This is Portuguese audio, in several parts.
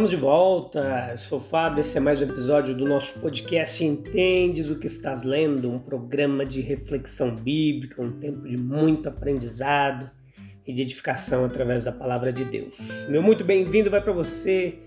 Estamos de volta, eu sou Fábio, esse é mais um episódio do nosso podcast Entendes o que estás lendo, um programa de reflexão bíblica, um tempo de muito aprendizado e de edificação através da palavra de Deus. Meu muito bem-vindo vai para você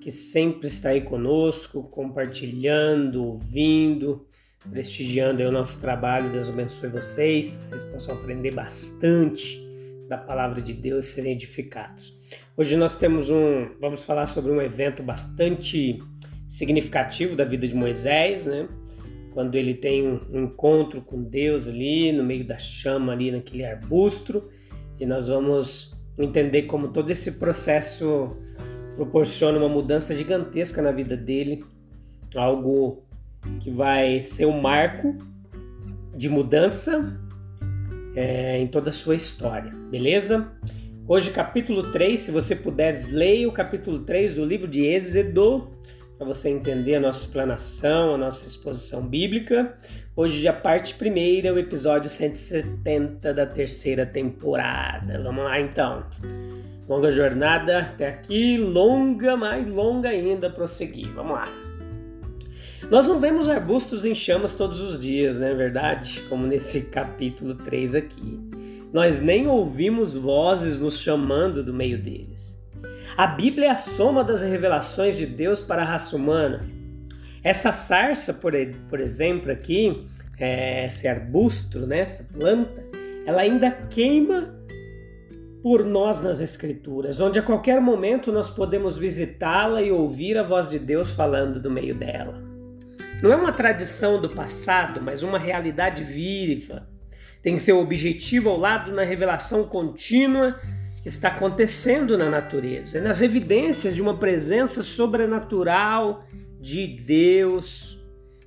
que sempre está aí conosco, compartilhando, ouvindo, prestigiando o nosso trabalho. Deus abençoe vocês, que vocês possam aprender bastante da palavra de Deus serem edificados. Hoje nós temos um, vamos falar sobre um evento bastante significativo da vida de Moisés, né? Quando ele tem um encontro com Deus ali no meio da chama ali naquele arbusto, e nós vamos entender como todo esse processo proporciona uma mudança gigantesca na vida dele, algo que vai ser um marco de mudança é, em toda a sua história, beleza? Hoje, capítulo 3, se você puder, leia o capítulo 3 do livro de Êxodo, para você entender a nossa explanação, a nossa exposição bíblica. Hoje, a parte primeira, o episódio 170 da terceira temporada. Vamos lá então. Longa jornada até aqui, longa, mais longa ainda prosseguir. Vamos lá. Nós não vemos arbustos em chamas todos os dias, não é verdade? Como nesse capítulo 3 aqui. Nós nem ouvimos vozes nos chamando do meio deles. A Bíblia é a soma das revelações de Deus para a raça humana. Essa sarça, por, por exemplo, aqui, é, esse arbusto, né, essa planta, ela ainda queima por nós nas Escrituras, onde a qualquer momento nós podemos visitá-la e ouvir a voz de Deus falando do meio dela. Não é uma tradição do passado, mas uma realidade viva. Tem seu objetivo ao lado na revelação contínua que está acontecendo na natureza, nas evidências de uma presença sobrenatural de Deus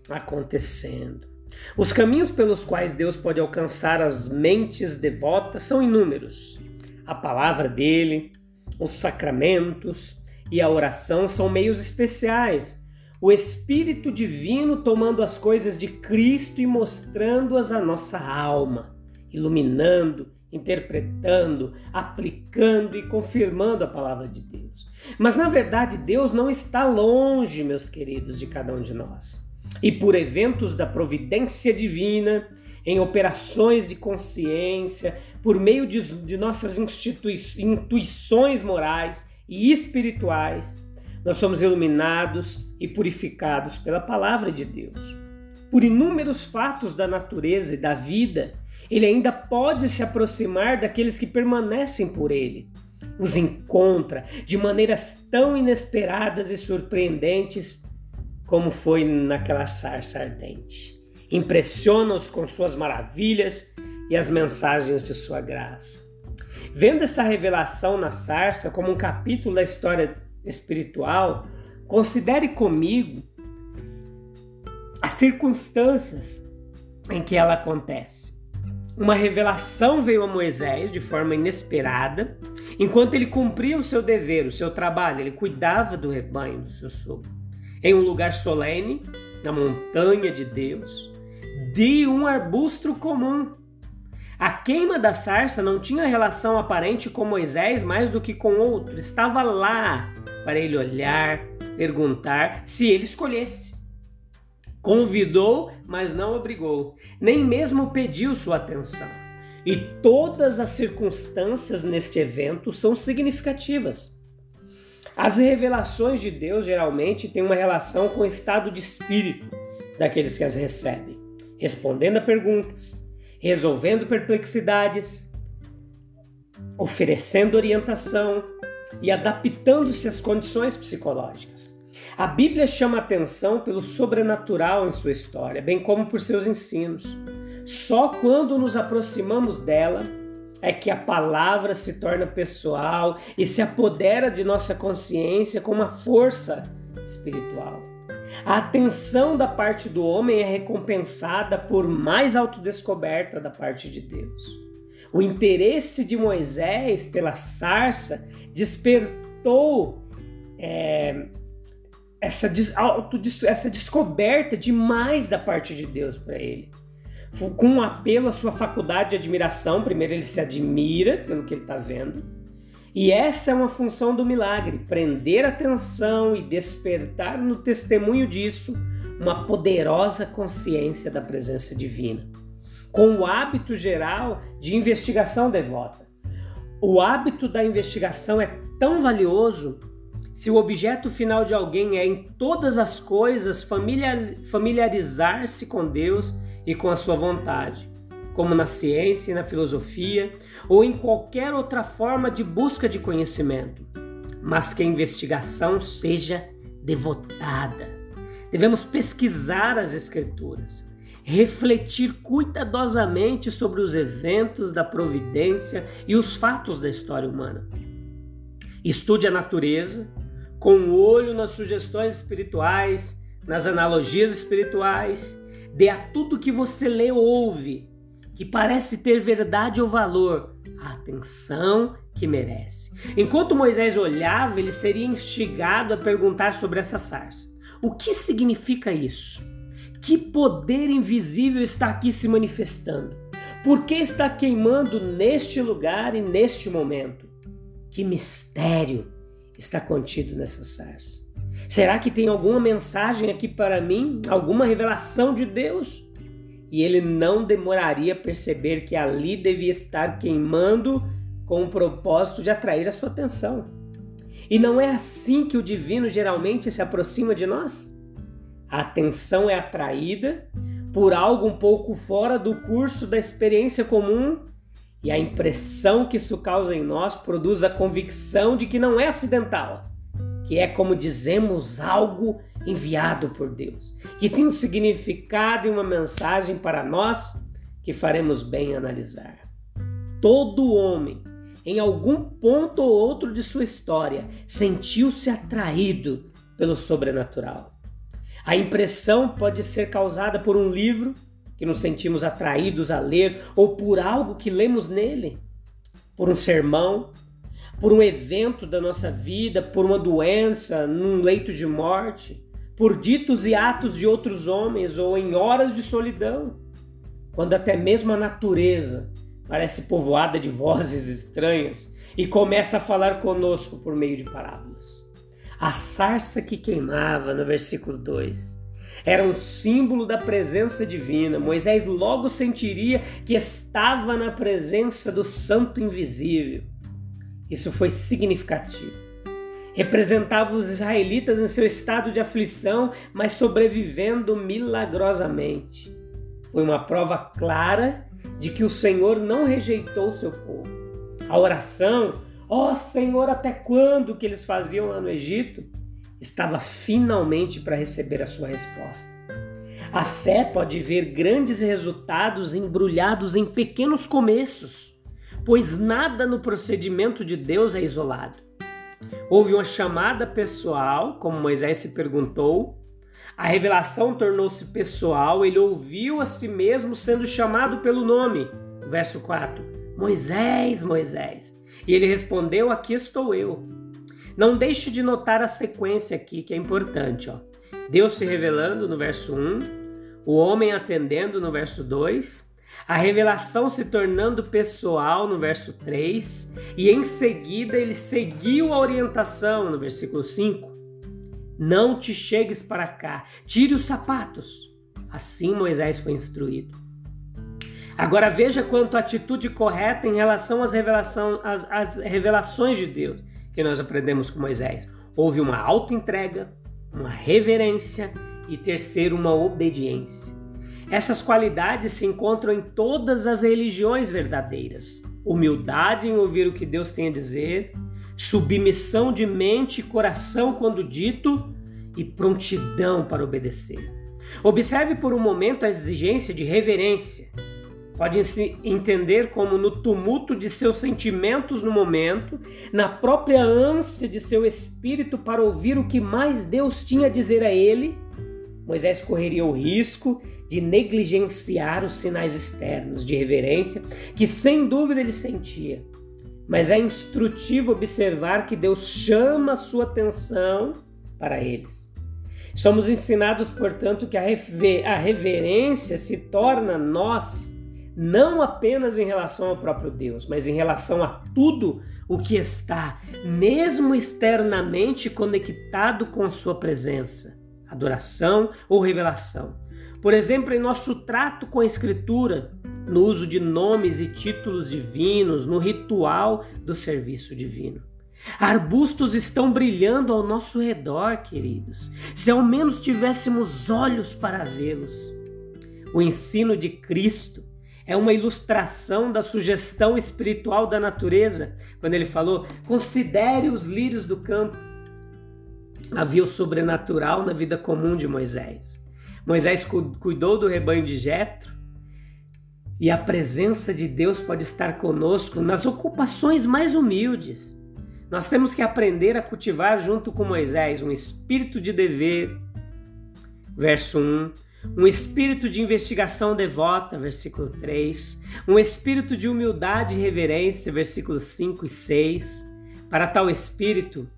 acontecendo. Os caminhos pelos quais Deus pode alcançar as mentes devotas são inúmeros. A palavra dele, os sacramentos e a oração são meios especiais o Espírito Divino tomando as coisas de Cristo e mostrando-as à nossa alma, iluminando, interpretando, aplicando e confirmando a palavra de Deus. Mas na verdade, Deus não está longe, meus queridos, de cada um de nós. E por eventos da providência divina, em operações de consciência, por meio de, de nossas intuições morais e espirituais, nós somos iluminados e purificados pela palavra de Deus. Por inúmeros fatos da natureza e da vida, ele ainda pode se aproximar daqueles que permanecem por ele. Os encontra de maneiras tão inesperadas e surpreendentes como foi naquela sarça ardente. Impressiona-os com suas maravilhas e as mensagens de sua graça. Vendo essa revelação na sarça como um capítulo da história espiritual, considere comigo as circunstâncias em que ela acontece. Uma revelação veio a Moisés de forma inesperada, enquanto ele cumpria o seu dever, o seu trabalho, ele cuidava do rebanho do seu sogro. Em um lugar solene, na montanha de Deus, de um arbusto comum. A queima da sarça não tinha relação aparente com Moisés mais do que com outro, estava lá para ele olhar, perguntar se ele escolhesse. Convidou, mas não obrigou, nem mesmo pediu sua atenção. E todas as circunstâncias neste evento são significativas. As revelações de Deus geralmente têm uma relação com o estado de espírito daqueles que as recebem, respondendo a perguntas, resolvendo perplexidades, oferecendo orientação, e adaptando-se às condições psicológicas. A Bíblia chama atenção pelo sobrenatural em sua história, bem como por seus ensinos. Só quando nos aproximamos dela é que a palavra se torna pessoal e se apodera de nossa consciência com uma força espiritual. A atenção da parte do homem é recompensada por mais autodescoberta da parte de Deus. O interesse de Moisés pela sarça despertou é, essa, auto, essa descoberta demais da parte de Deus para ele. Com um apelo à sua faculdade de admiração, primeiro ele se admira pelo que ele está vendo, e essa é uma função do milagre: prender atenção e despertar no testemunho disso uma poderosa consciência da presença divina, com o hábito geral de investigação devota. O hábito da investigação é tão valioso se o objeto final de alguém é, em todas as coisas, familiarizar-se com Deus e com a sua vontade, como na ciência e na filosofia, ou em qualquer outra forma de busca de conhecimento, mas que a investigação seja devotada. Devemos pesquisar as Escrituras, refletir cuidadosamente sobre os eventos da providência e os fatos da história humana. Estude a natureza, com o um olho nas sugestões espirituais, nas analogias espirituais, dê a tudo que você lê ou ouve, que parece ter verdade ou valor, a atenção que merece. Enquanto Moisés olhava, ele seria instigado a perguntar sobre essa sarça. O que significa isso? Que poder invisível está aqui se manifestando? Por que está queimando neste lugar e neste momento? Que mistério está contido nessa sarça? Será que tem alguma mensagem aqui para mim? Alguma revelação de Deus? E ele não demoraria a perceber que ali devia estar queimando com o propósito de atrair a sua atenção. E não é assim que o divino geralmente se aproxima de nós? A atenção é atraída por algo um pouco fora do curso da experiência comum e a impressão que isso causa em nós produz a convicção de que não é acidental, que é como dizemos algo enviado por Deus, que tem um significado e uma mensagem para nós que faremos bem analisar. Todo homem, em algum ponto ou outro de sua história, sentiu-se atraído pelo sobrenatural. A impressão pode ser causada por um livro, que nos sentimos atraídos a ler ou por algo que lemos nele, por um sermão, por um evento da nossa vida, por uma doença, num leito de morte, por ditos e atos de outros homens ou em horas de solidão, quando até mesmo a natureza parece povoada de vozes estranhas e começa a falar conosco por meio de parábolas. A sarça que queimava, no versículo 2, era um símbolo da presença divina. Moisés logo sentiria que estava na presença do Santo Invisível. Isso foi significativo. Representava os israelitas em seu estado de aflição, mas sobrevivendo milagrosamente. Foi uma prova clara de que o Senhor não rejeitou seu povo. A oração, ó oh, Senhor, até quando que eles faziam lá no Egito? estava finalmente para receber a sua resposta. A fé pode ver grandes resultados embrulhados em pequenos começos, pois nada no procedimento de Deus é isolado. Houve uma chamada pessoal, como Moisés se perguntou. A revelação tornou-se pessoal, ele ouviu a si mesmo sendo chamado pelo nome. Verso 4: Moisés, Moisés. E ele respondeu: Aqui estou eu. Não deixe de notar a sequência aqui que é importante. Ó. Deus se revelando no verso 1, o homem atendendo no verso 2, a revelação se tornando pessoal no verso 3, e em seguida ele seguiu a orientação no versículo 5. Não te chegues para cá, tire os sapatos. Assim Moisés foi instruído. Agora veja quanto a atitude correta em relação às, revelação, às, às revelações de Deus que nós aprendemos com Moisés? Houve uma auto-entrega, uma reverência e terceiro, uma obediência. Essas qualidades se encontram em todas as religiões verdadeiras: humildade em ouvir o que Deus tem a dizer, submissão de mente e coração quando dito e prontidão para obedecer. Observe por um momento a exigência de reverência. Pode se entender como no tumulto de seus sentimentos no momento, na própria ânsia de seu espírito para ouvir o que mais Deus tinha a dizer a ele, Moisés correria o risco de negligenciar os sinais externos de reverência que sem dúvida ele sentia. Mas é instrutivo observar que Deus chama a sua atenção para eles. Somos ensinados, portanto, que a, reverência se torna nós não apenas em relação ao próprio Deus, mas em relação a tudo o que está, mesmo externamente, conectado com Sua presença, adoração ou revelação. Por exemplo, em nosso trato com a Escritura, no uso de nomes e títulos divinos, no ritual do serviço divino. Arbustos estão brilhando ao nosso redor, queridos. Se ao menos tivéssemos olhos para vê-los. O ensino de Cristo é uma ilustração da sugestão espiritual da natureza, quando ele falou: considere os lírios do campo. Havia o sobrenatural na vida comum de Moisés. Moisés cuidou do rebanho de Jetro, e a presença de Deus pode estar conosco nas ocupações mais humildes. Nós temos que aprender a cultivar junto com Moisés um espírito de dever, verso 1, um espírito de investigação devota, versículo 3, um espírito de humildade e reverência, versículos 5 e 6. Para tal espírito,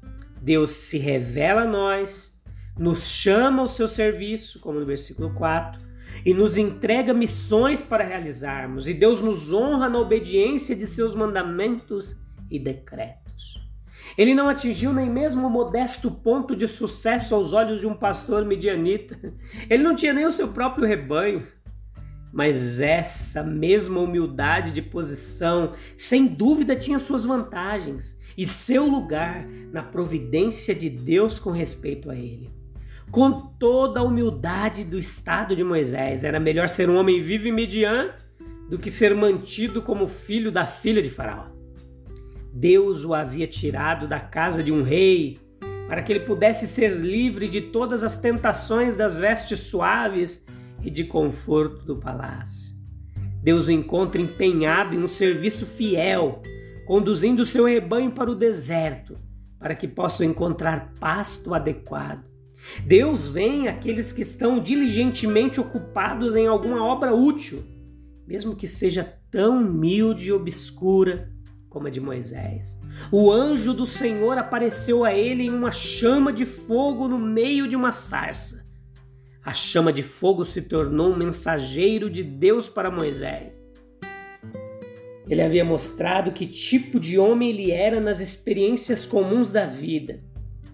Deus se revela a nós, nos chama ao seu serviço, como no versículo 4, e nos entrega missões para realizarmos, e Deus nos honra na obediência de seus mandamentos e decretos. Ele não atingiu nem mesmo o modesto ponto de sucesso aos olhos de um pastor medianita. Ele não tinha nem o seu próprio rebanho. Mas essa mesma humildade de posição, sem dúvida, tinha suas vantagens e seu lugar na providência de Deus com respeito a ele. Com toda a humildade do estado de Moisés, era melhor ser um homem vivo e mediano do que ser mantido como filho da filha de Faraó. Deus o havia tirado da casa de um rei para que ele pudesse ser livre de todas as tentações das vestes suaves e de conforto do palácio. Deus o encontra empenhado em um serviço fiel, conduzindo seu rebanho para o deserto, para que possam encontrar pasto adequado. Deus vem àqueles que estão diligentemente ocupados em alguma obra útil, mesmo que seja tão humilde e obscura como a de Moisés. O anjo do Senhor apareceu a ele em uma chama de fogo no meio de uma sarça. A chama de fogo se tornou um mensageiro de Deus para Moisés. Ele havia mostrado que tipo de homem ele era nas experiências comuns da vida,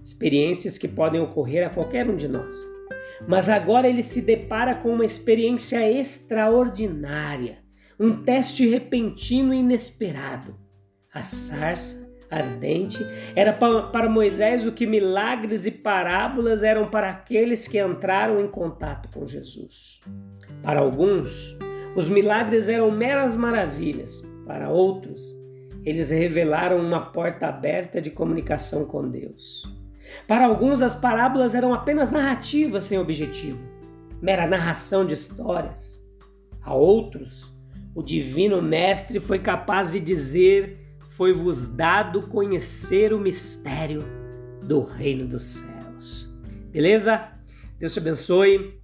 experiências que podem ocorrer a qualquer um de nós. Mas agora ele se depara com uma experiência extraordinária, um teste repentino e inesperado a sarça ardente era para Moisés o que milagres e parábolas eram para aqueles que entraram em contato com Jesus. Para alguns, os milagres eram meras maravilhas, para outros, eles revelaram uma porta aberta de comunicação com Deus. Para alguns, as parábolas eram apenas narrativas sem objetivo, mera narração de histórias. A outros, o divino mestre foi capaz de dizer foi-vos dado conhecer o mistério do reino dos céus. Beleza? Deus te abençoe.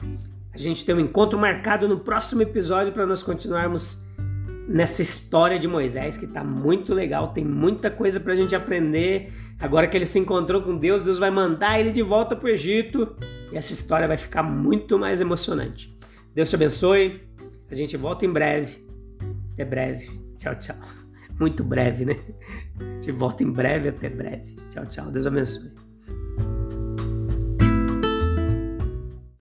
A gente tem um encontro marcado no próximo episódio para nós continuarmos nessa história de Moisés que está muito legal, tem muita coisa para a gente aprender. Agora que ele se encontrou com Deus, Deus vai mandar ele de volta para o Egito e essa história vai ficar muito mais emocionante. Deus te abençoe. A gente volta em breve. Até breve. Tchau, tchau muito breve, né? Te volto em breve, até breve. Tchau, tchau. Deus abençoe.